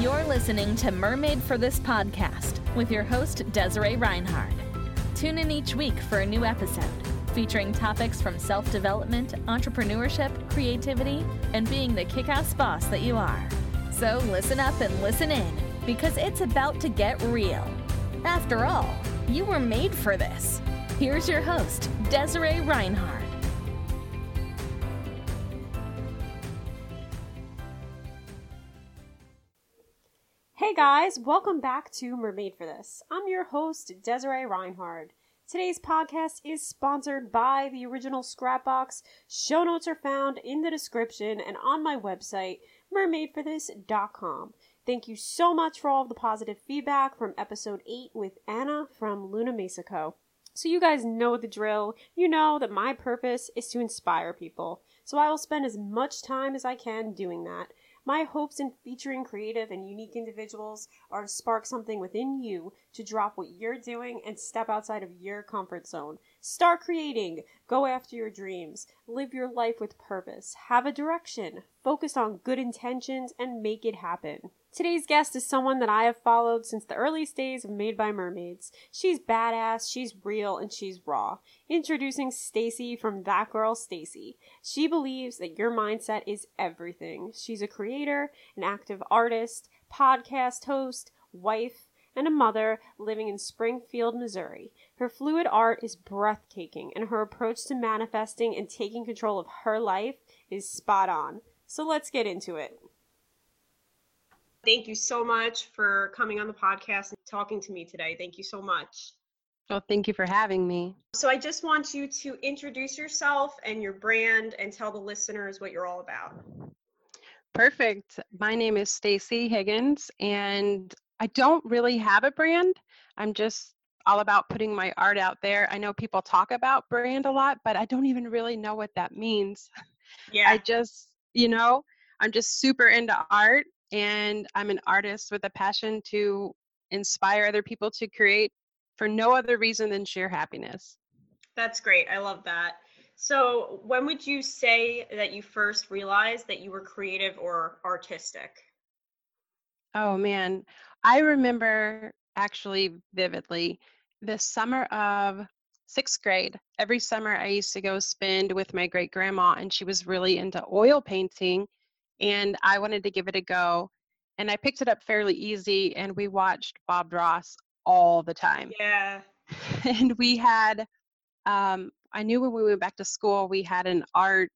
You're listening to Mermaid for This podcast with your host, Desiree Reinhard. Tune in each week for a new episode featuring topics from self development, entrepreneurship, creativity, and being the kick ass boss that you are. So listen up and listen in because it's about to get real. After all, you were made for this. Here's your host, Desiree Reinhard. Guys, welcome back to Mermaid for This. I'm your host, Desiree Reinhard. Today's podcast is sponsored by the original Scrapbox. Show notes are found in the description and on my website, mermaidforthis.com. Thank you so much for all of the positive feedback from episode 8 with Anna from Luna Mexico. So, you guys know the drill. You know that my purpose is to inspire people. So, I will spend as much time as I can doing that. My hopes in featuring creative and unique individuals are to spark something within you to drop what you're doing and step outside of your comfort zone. Start creating, go after your dreams, live your life with purpose, have a direction, focus on good intentions, and make it happen. Today's guest is someone that I have followed since the earliest days of Made by Mermaids. She's badass, she's real, and she's raw. Introducing Stacy from That Girl Stacy. She believes that your mindset is everything. She's a creator, an active artist, podcast host, wife, and a mother living in Springfield, Missouri. Her fluid art is breathtaking, and her approach to manifesting and taking control of her life is spot on. So let's get into it. Thank you so much for coming on the podcast and talking to me today. Thank you so much. Well, thank you for having me. So, I just want you to introduce yourself and your brand and tell the listeners what you're all about. Perfect. My name is Stacy Higgins, and I don't really have a brand. I'm just all about putting my art out there. I know people talk about brand a lot, but I don't even really know what that means. Yeah. I just, you know, I'm just super into art and I'm an artist with a passion to inspire other people to create for no other reason than sheer happiness. That's great. I love that. So, when would you say that you first realized that you were creative or artistic? Oh man, I remember actually vividly the summer of sixth grade. Every summer, I used to go spend with my great grandma, and she was really into oil painting and I wanted to give it a go. And I picked it up fairly easy, and we watched Bob Ross all the time. Yeah. and we had, um, I knew when we went back to school, we had an art,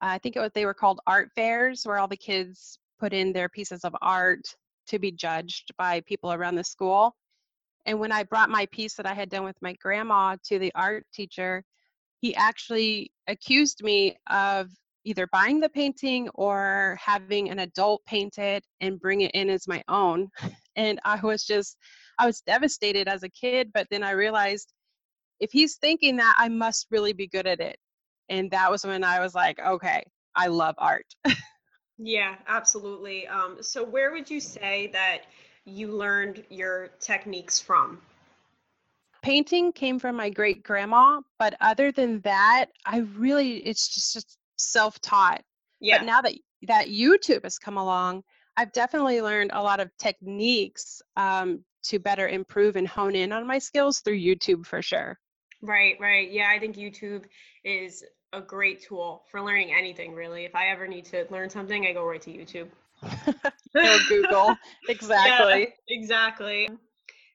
I think it was, they were called art fairs, where all the kids put in their pieces of art to be judged by people around the school. And when I brought my piece that I had done with my grandma to the art teacher, he actually accused me of either buying the painting or having an adult paint it and bring it in as my own. And I was just, I was devastated as a kid, but then I realized if he's thinking that, I must really be good at it. And that was when I was like, okay, I love art. yeah, absolutely. Um, so, where would you say that you learned your techniques from? Painting came from my great grandma, but other than that, I really, it's just self-taught. Yeah. But now that that YouTube has come along, I've definitely learned a lot of techniques um, to better improve and hone in on my skills through YouTube for sure. Right, right. Yeah, I think YouTube is a great tool for learning anything really. If I ever need to learn something, I go right to YouTube. or Google. exactly. Yeah, exactly.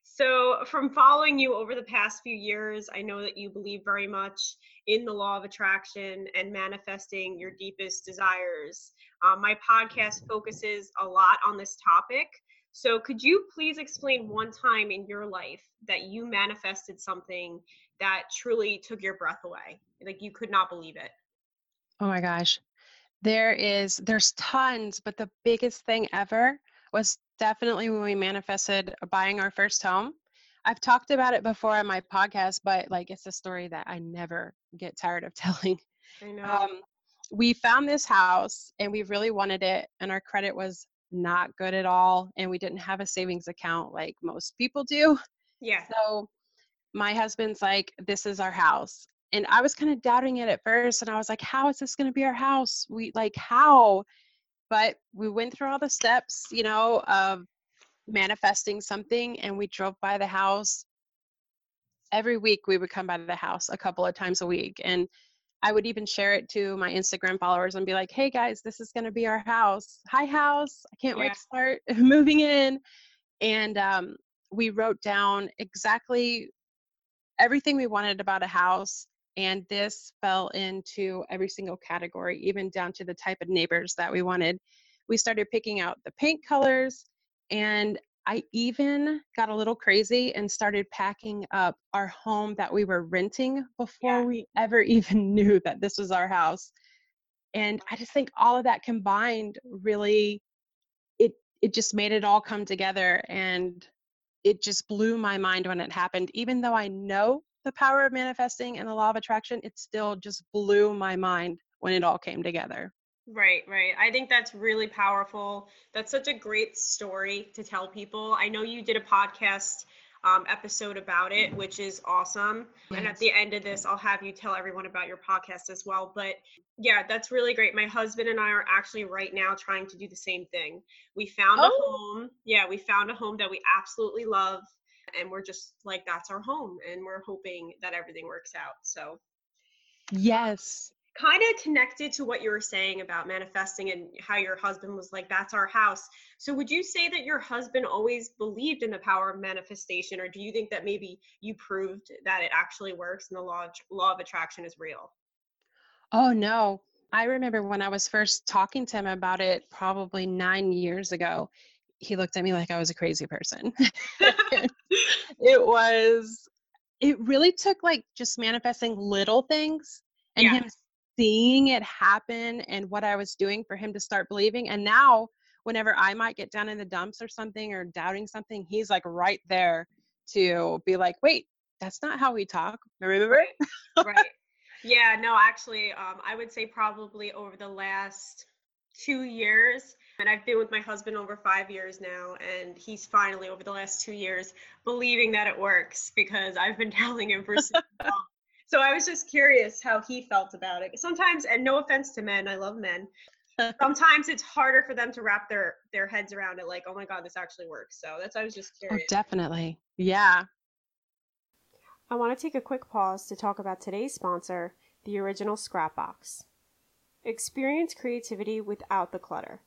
So, from following you over the past few years, I know that you believe very much in the law of attraction and manifesting your deepest desires. Um, my podcast focuses a lot on this topic. So, could you please explain one time in your life that you manifested something that truly took your breath away? Like you could not believe it. Oh my gosh. There is, there's tons, but the biggest thing ever was definitely when we manifested buying our first home. I've talked about it before on my podcast, but like it's a story that I never get tired of telling. I know. Um, we found this house and we really wanted it, and our credit was not good at all, and we didn't have a savings account like most people do. Yeah. So my husband's like, This is our house. And I was kind of doubting it at first, and I was like, How is this going to be our house? We like, how? but we went through all the steps, you know, of manifesting something and we drove by the house every week we would come by the house a couple of times a week and i would even share it to my instagram followers and be like hey guys this is going to be our house hi house i can't yeah. wait to start moving in and um, we wrote down exactly everything we wanted about a house and this fell into every single category even down to the type of neighbors that we wanted we started picking out the paint colors and I even got a little crazy and started packing up our home that we were renting before yeah. we ever even knew that this was our house. And I just think all of that combined really it it just made it all come together and it just blew my mind when it happened. Even though I know the power of manifesting and the law of attraction, it still just blew my mind when it all came together. Right, right. I think that's really powerful. That's such a great story to tell people. I know you did a podcast um, episode about it, which is awesome. And at the end of this, I'll have you tell everyone about your podcast as well. But yeah, that's really great. My husband and I are actually right now trying to do the same thing. We found oh. a home. Yeah, we found a home that we absolutely love. And we're just like, that's our home. And we're hoping that everything works out. So, yes kind of connected to what you were saying about manifesting and how your husband was like that's our house so would you say that your husband always believed in the power of manifestation or do you think that maybe you proved that it actually works and the law of, law of attraction is real oh no i remember when i was first talking to him about it probably nine years ago he looked at me like i was a crazy person it was it really took like just manifesting little things and yeah. him seeing it happen and what I was doing for him to start believing. And now, whenever I might get down in the dumps or something or doubting something, he's like right there to be like, wait, that's not how we talk. Remember? Right. right. Yeah, no, actually, um, I would say probably over the last two years, and I've been with my husband over five years now, and he's finally over the last two years believing that it works because I've been telling him for so long so I was just curious how he felt about it. Sometimes, and no offense to men, I love men. Sometimes it's harder for them to wrap their their heads around it. Like, oh my god, this actually works. So that's I was just oh, curious. Oh, definitely, yeah. I want to take a quick pause to talk about today's sponsor, the original Scrapbox. Experience creativity without the clutter.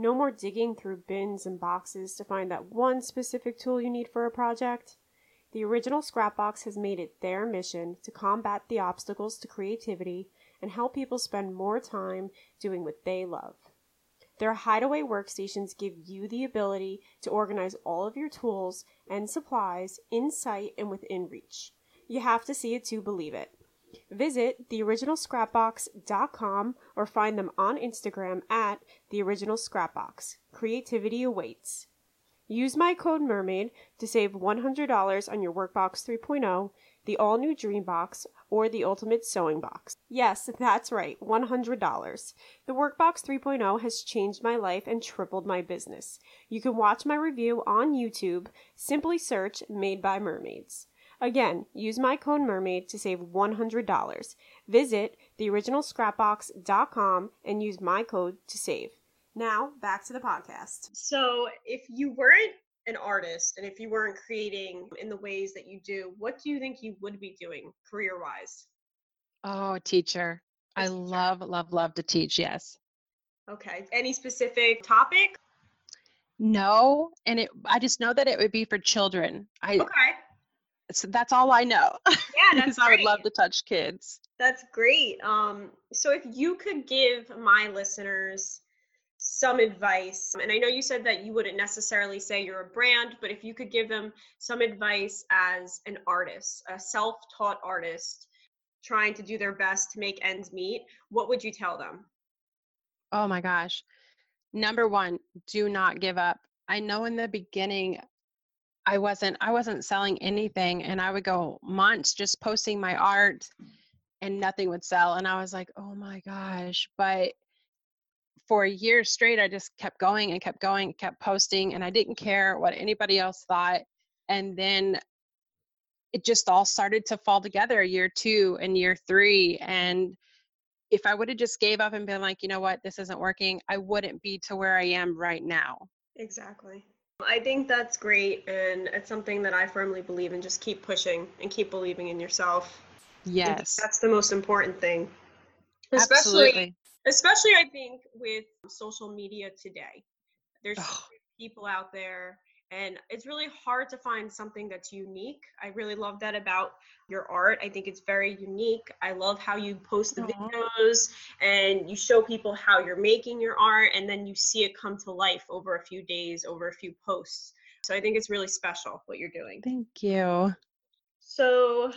No more digging through bins and boxes to find that one specific tool you need for a project. The original Scrapbox has made it their mission to combat the obstacles to creativity and help people spend more time doing what they love. Their hideaway workstations give you the ability to organize all of your tools and supplies in sight and within reach. You have to see it to believe it. Visit theoriginalscrapbox.com or find them on Instagram at theoriginalscrapbox. Creativity awaits. Use my code MERMAID to save $100 on your Workbox 3.0, the all new Dream Box, or the Ultimate Sewing Box. Yes, that's right, $100. The Workbox 3.0 has changed my life and tripled my business. You can watch my review on YouTube. Simply search Made by Mermaids. Again, use my code MERMAID to save $100. Visit theoriginalscrapbox.com and use my code to save. Now, back to the podcast. So, if you weren't an artist and if you weren't creating in the ways that you do, what do you think you would be doing career wise? Oh, teacher. I teacher. love, love, love to teach. Yes. Okay. Any specific topic? No. And it, I just know that it would be for children. I, okay. So that's all I know. Yeah, that's I would love to touch kids. That's great. Um, so if you could give my listeners some advice and i know you said that you wouldn't necessarily say you're a brand but if you could give them some advice as an artist a self-taught artist trying to do their best to make ends meet what would you tell them oh my gosh number one do not give up i know in the beginning i wasn't i wasn't selling anything and i would go months just posting my art and nothing would sell and i was like oh my gosh but for a year straight, I just kept going and kept going, kept posting, and I didn't care what anybody else thought. And then it just all started to fall together year two and year three. And if I would have just gave up and been like, you know what, this isn't working, I wouldn't be to where I am right now. Exactly. I think that's great and it's something that I firmly believe in just keep pushing and keep believing in yourself. Yes. That's the most important thing. Especially Absolutely. especially I think with social media today. There's people out there and it's really hard to find something that's unique. I really love that about your art. I think it's very unique. I love how you post the Aw. videos and you show people how you're making your art and then you see it come to life over a few days, over a few posts. So I think it's really special what you're doing. Thank you. So,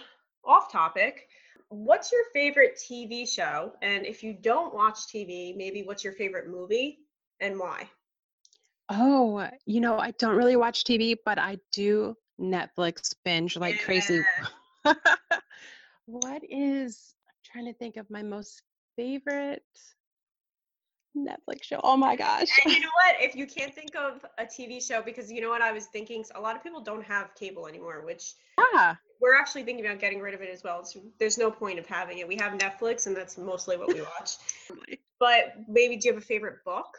off topic, what's your favorite TV show? And if you don't watch TV, maybe what's your favorite movie and why? Oh, you know, I don't really watch TV, but I do Netflix binge like crazy. What is, I'm trying to think of my most favorite Netflix show. Oh my gosh. And you know what? If you can't think of a TV show, because you know what I was thinking, a lot of people don't have cable anymore, which Yeah. we're actually thinking about getting rid of it as well. So there's no point of having it. We have Netflix, and that's mostly what we watch. but maybe do you have a favorite book?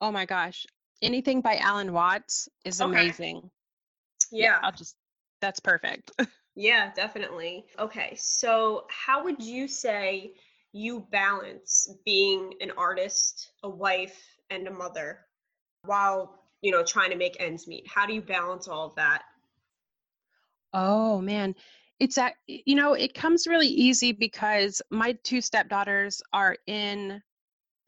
Oh my gosh. Anything by Alan Watts is Okay. amazing. Yeah. I'll just, that's perfect. Yeah, definitely. Okay, so how would you say you balance being an artist, a wife, and a mother while, you know, trying to make ends meet? How do you balance all of that? Oh man, it's a, you know, it comes really easy because my two stepdaughters are in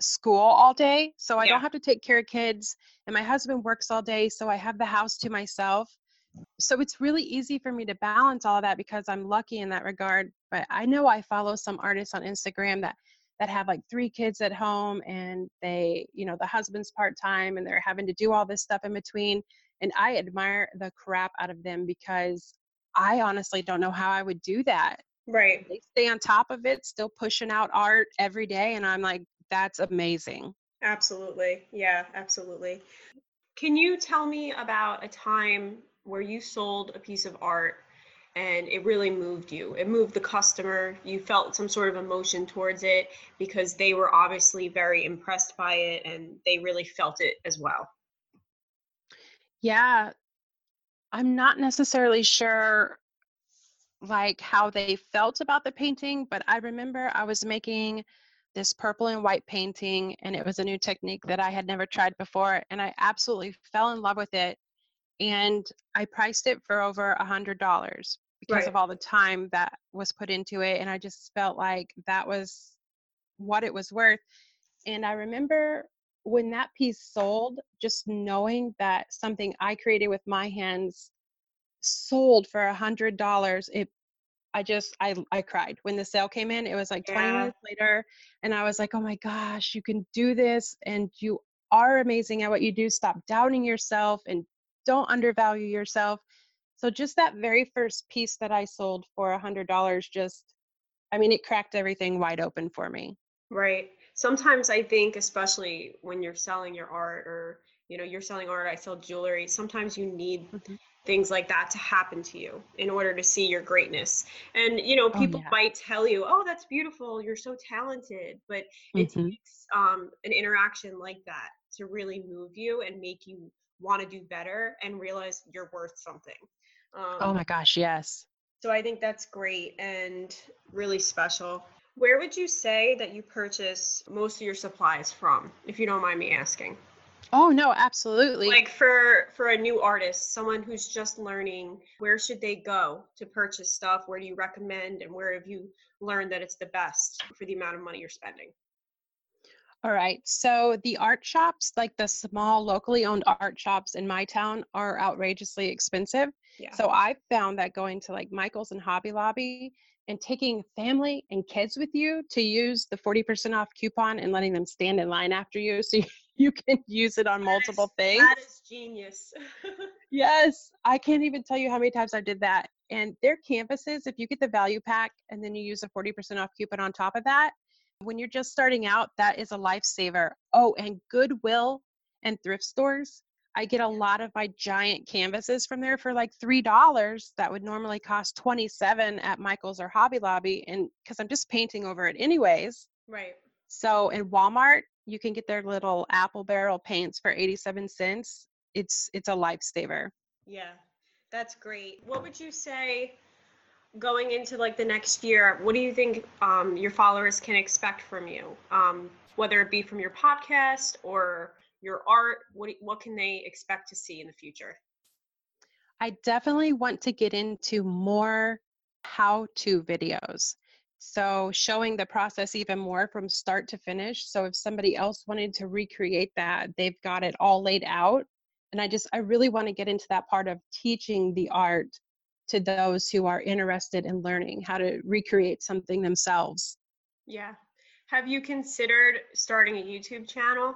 school all day, so I Yeah. don't have to take care of kids, and my husband works all day, so I have the house to myself. So it's really easy for me to balance all that because I'm lucky in that regard. But I know I follow some artists on Instagram that that have like three kids at home and they, you know, the husband's part-time and they're having to do all this stuff in between. And I admire the crap out of them because I honestly don't know how I would do that. Right. They stay on top of it, still pushing out art every day. And I'm like, that's amazing. Absolutely. Yeah, absolutely. Can you tell me about a time where you sold a piece of art and it really moved you? It moved the customer. You felt some sort of emotion towards it because they were obviously very impressed by it and they really felt it as well. Yeah. I'm not necessarily sure like how they felt about the painting, but I remember I was making this purple and white painting and it was a new technique that I had never tried before and I absolutely fell in love with it and I priced it for over a hundred dollars because Right. of all the time that was put into it and I just felt like that was what it was worth and I remember when that piece sold just knowing that something I created with my hands sold for a hundred dollars it I just I I cried when the sale came in. It was like 20 Yeah. minutes later and I was like, "Oh my gosh, you can do this and you are amazing at what you do. Stop doubting yourself and don't undervalue yourself." So just that very first piece that I sold for a hundred dollars just I mean, it cracked everything wide open for me. Right. Sometimes I think, especially when you're selling your art or, you know, you're selling art, I sell jewelry, sometimes you need Mhm. Things like that to happen to you in order to see your greatness. And, you know, Oh, people yeah. might tell you, oh, that's beautiful, you're so talented, but it Mhm. takes um, an interaction like that to really move you and make you want to do better and realize you're worth something. Um, Oh my gosh, yes. so I think that's great and really special. Where would you say that you purchase most of your supplies from, if you don't mind me asking? Oh no, absolutely. Like for for a new artist, someone who's just learning, where should they go to purchase stuff? Where do you recommend and where have you learned that it's the best for the amount of money you're spending? All right. So the art shops, like the small locally owned art shops in my town, are outrageously expensive. Yeah. So I found that going to like Michael's and Hobby Lobby and taking family and kids with you to use the 40% off coupon and letting them stand in line after you so you, can use it on multiple That is- things. That is genius. Yes, I can't even tell you how many times I did that. And their canvases, if you get the value pack and then you use a 40% off coupon on top of that, when you're just starting out, that is a lifesaver. Oh, and Goodwill and thrift stores. I get a lot of my giant canvases from there for like three dollars that would normally cost twenty seven at Michael's or Hobby Lobby, and because I'm just painting over it anyways. Right. So in Walmart, you can get their little apple barrel paints for eighty seven cents. It's it's a lifesaver. Yeah, that's great. What would you say going into like the next year? What do you think um, your followers can expect from you? Um, whether it be from your podcast or your art what what can they expect to see in the future i definitely want to get into more how to videos so showing the process even more from start to finish so if somebody else wanted to recreate that they've got it all laid out and i just i really want to get into that part of teaching the art to those who are interested in learning how to recreate something themselves yeah have you considered starting a youtube channel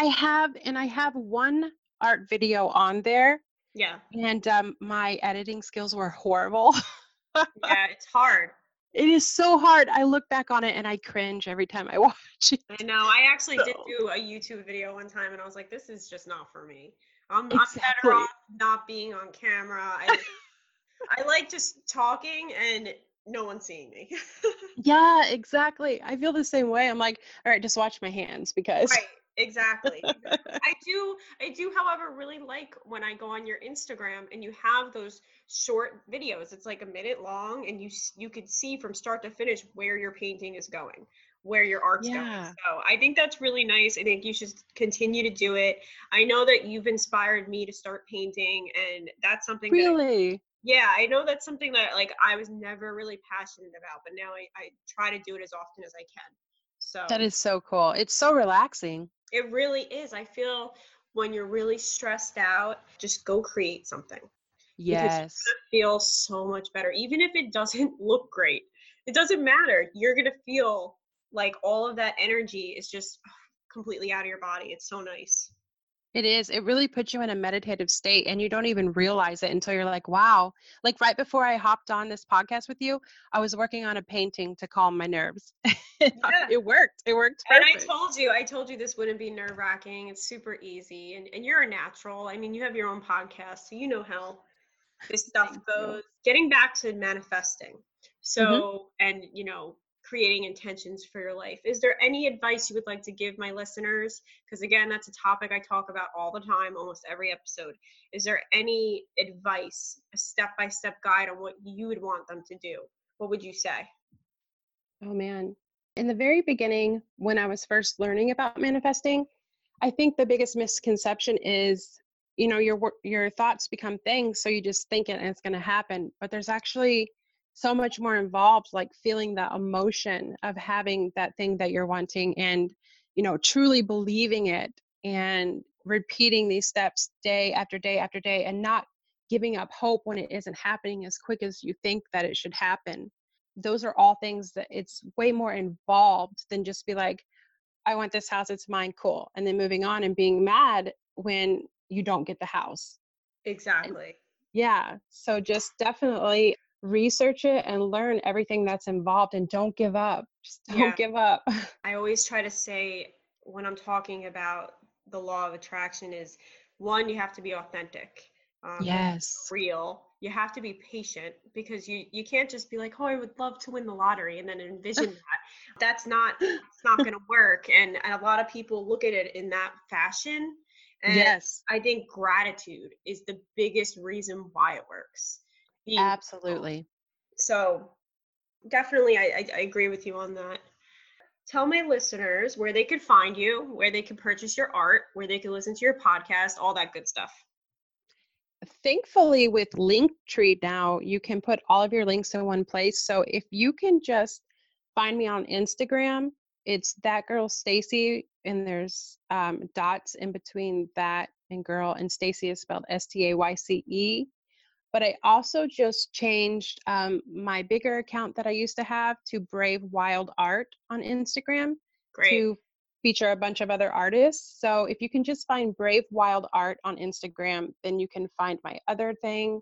I have, and I have one art video on there. Yeah. And um, my editing skills were horrible. yeah, it's hard. It is so hard. I look back on it and I cringe every time I watch it. I know. I actually so. did do a YouTube video one time and I was like, this is just not for me. I'm, exactly. I'm better off not being on camera. I, I like just talking and no one seeing me. yeah, exactly. I feel the same way. I'm like, all right, just watch my hands because. Right exactly. I do i do however really like when i go on your instagram and you have those short videos. It's like a minute long and you you could see from start to finish where your painting is going where your art's yeah. going so i think that's really nice. I think you should continue to do it. I know that you've inspired me to start painting and that's something really? That, yeah i know that's something that like i was never really passionate about but now I, I try to do it as often as i can. So that is so cool. It's so relaxing it really is. I feel when you're really stressed out, just go create something. Yes. feel so much better. Even if it doesn't look great, it doesn't matter. You're going to feel like all of that energy is just completely out of your body. It's so nice. It is. It really puts you in a meditative state and you don't even realize it until you're like, wow. Like right before I hopped on this podcast with you, I was working on a painting to calm my nerves. yeah. It worked. It worked. Perfect. And I told you, I told you this wouldn't be nerve wracking. It's super easy. And, and you're a natural. I mean, you have your own podcast, so you know how this stuff Thank goes. You. Getting back to manifesting. So, mm-hmm. and, you know, creating intentions for your life. Is there any advice you would like to give my listeners? Because again, that's a topic I talk about all the time, almost every episode. Is there any advice, a step by step guide on what you would want them to do? What would you say? Oh man. In the very beginning, when I was first learning about manifesting, I think the biggest misconception is you know your your thoughts become things so you just think it and it's going to happen but there's actually so much more involved like feeling the emotion of having that thing that you're wanting and you know truly believing it and repeating these steps day after day after day and not giving up hope when it isn't happening as quick as you think that it should happen. Those are all things that it's way more involved than just be like i want this house it's mine cool and then moving on and being mad when you don't get the house. Exactly. And yeah so just definitely research it and learn everything that's involved and don't give up. Just don't yeah. give up. I always try to say when I'm talking about the law of attraction is one, you have to be authentic. Um, yes. Real. You have to be patient because you you can't just be like, oh, I would love to win the lottery and then envision that. That's not it's not going to work. And a lot of people look at it in that fashion. And yes. I think gratitude is the biggest reason why it works. Absolutely. So definitely, I, I, I agree with you on that. Tell my listeners where they could find you, where they could purchase your art, where they could listen to your podcast, all that good stuff. Thankfully, with Linktree now, you can put all of your links in one place. So if you can just find me on Instagram, it's that girl Stacy, and there's um, dots in between that and girl, and Stacy is spelled S T A Y C E but I also just changed um, my bigger account that I used to have to Brave Wild Art on Instagram Great. to feature a bunch of other artists. So if you can just find Brave Wild Art on Instagram, then you can find my other thing,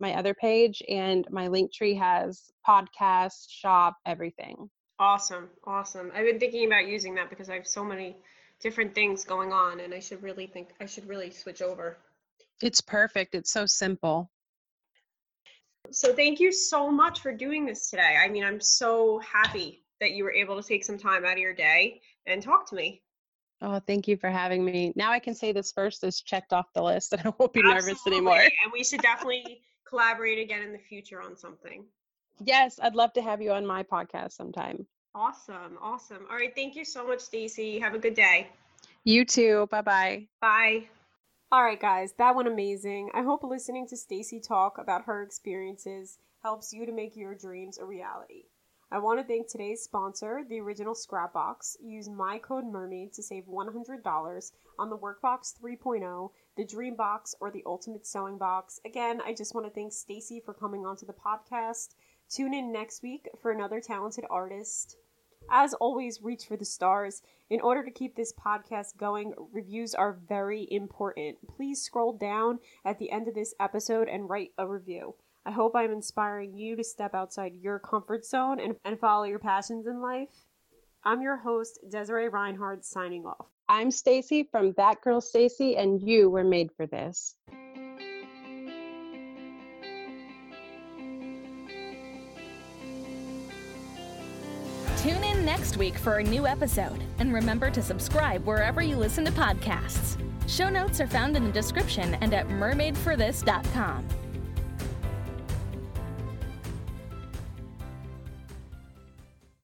my other page, and my Linktree has podcast, shop, everything. Awesome, awesome. I've been thinking about using that because I have so many different things going on and I should really think I should really switch over. It's perfect. It's so simple. So thank you so much for doing this today. I mean, I'm so happy that you were able to take some time out of your day and talk to me. Oh, thank you for having me. Now I can say this first is checked off the list and I won't be Absolutely. nervous anymore. And we should definitely collaborate again in the future on something. Yes, I'd love to have you on my podcast sometime. Awesome. Awesome. All right. Thank you so much, Stacy. Have a good day. You too. Bye-bye. Bye. All right, guys, that went amazing. I hope listening to Stacy talk about her experiences helps you to make your dreams a reality. I want to thank today's sponsor, the original Scrapbox. Use my code MERMAID to save $100 on the Workbox 3.0, the Dream Box, or the Ultimate Sewing Box. Again, I just want to thank Stacy for coming onto the podcast. Tune in next week for another talented artist. As always, reach for the stars. In order to keep this podcast going, reviews are very important. Please scroll down at the end of this episode and write a review. I hope I'm inspiring you to step outside your comfort zone and, and follow your passions in life. I'm your host, Desiree Reinhardt, signing off. I'm Stacy from That Girl Stacy, and you were made for this. Next week for a new episode, and remember to subscribe wherever you listen to podcasts. Show notes are found in the description and at mermaidforthis.com.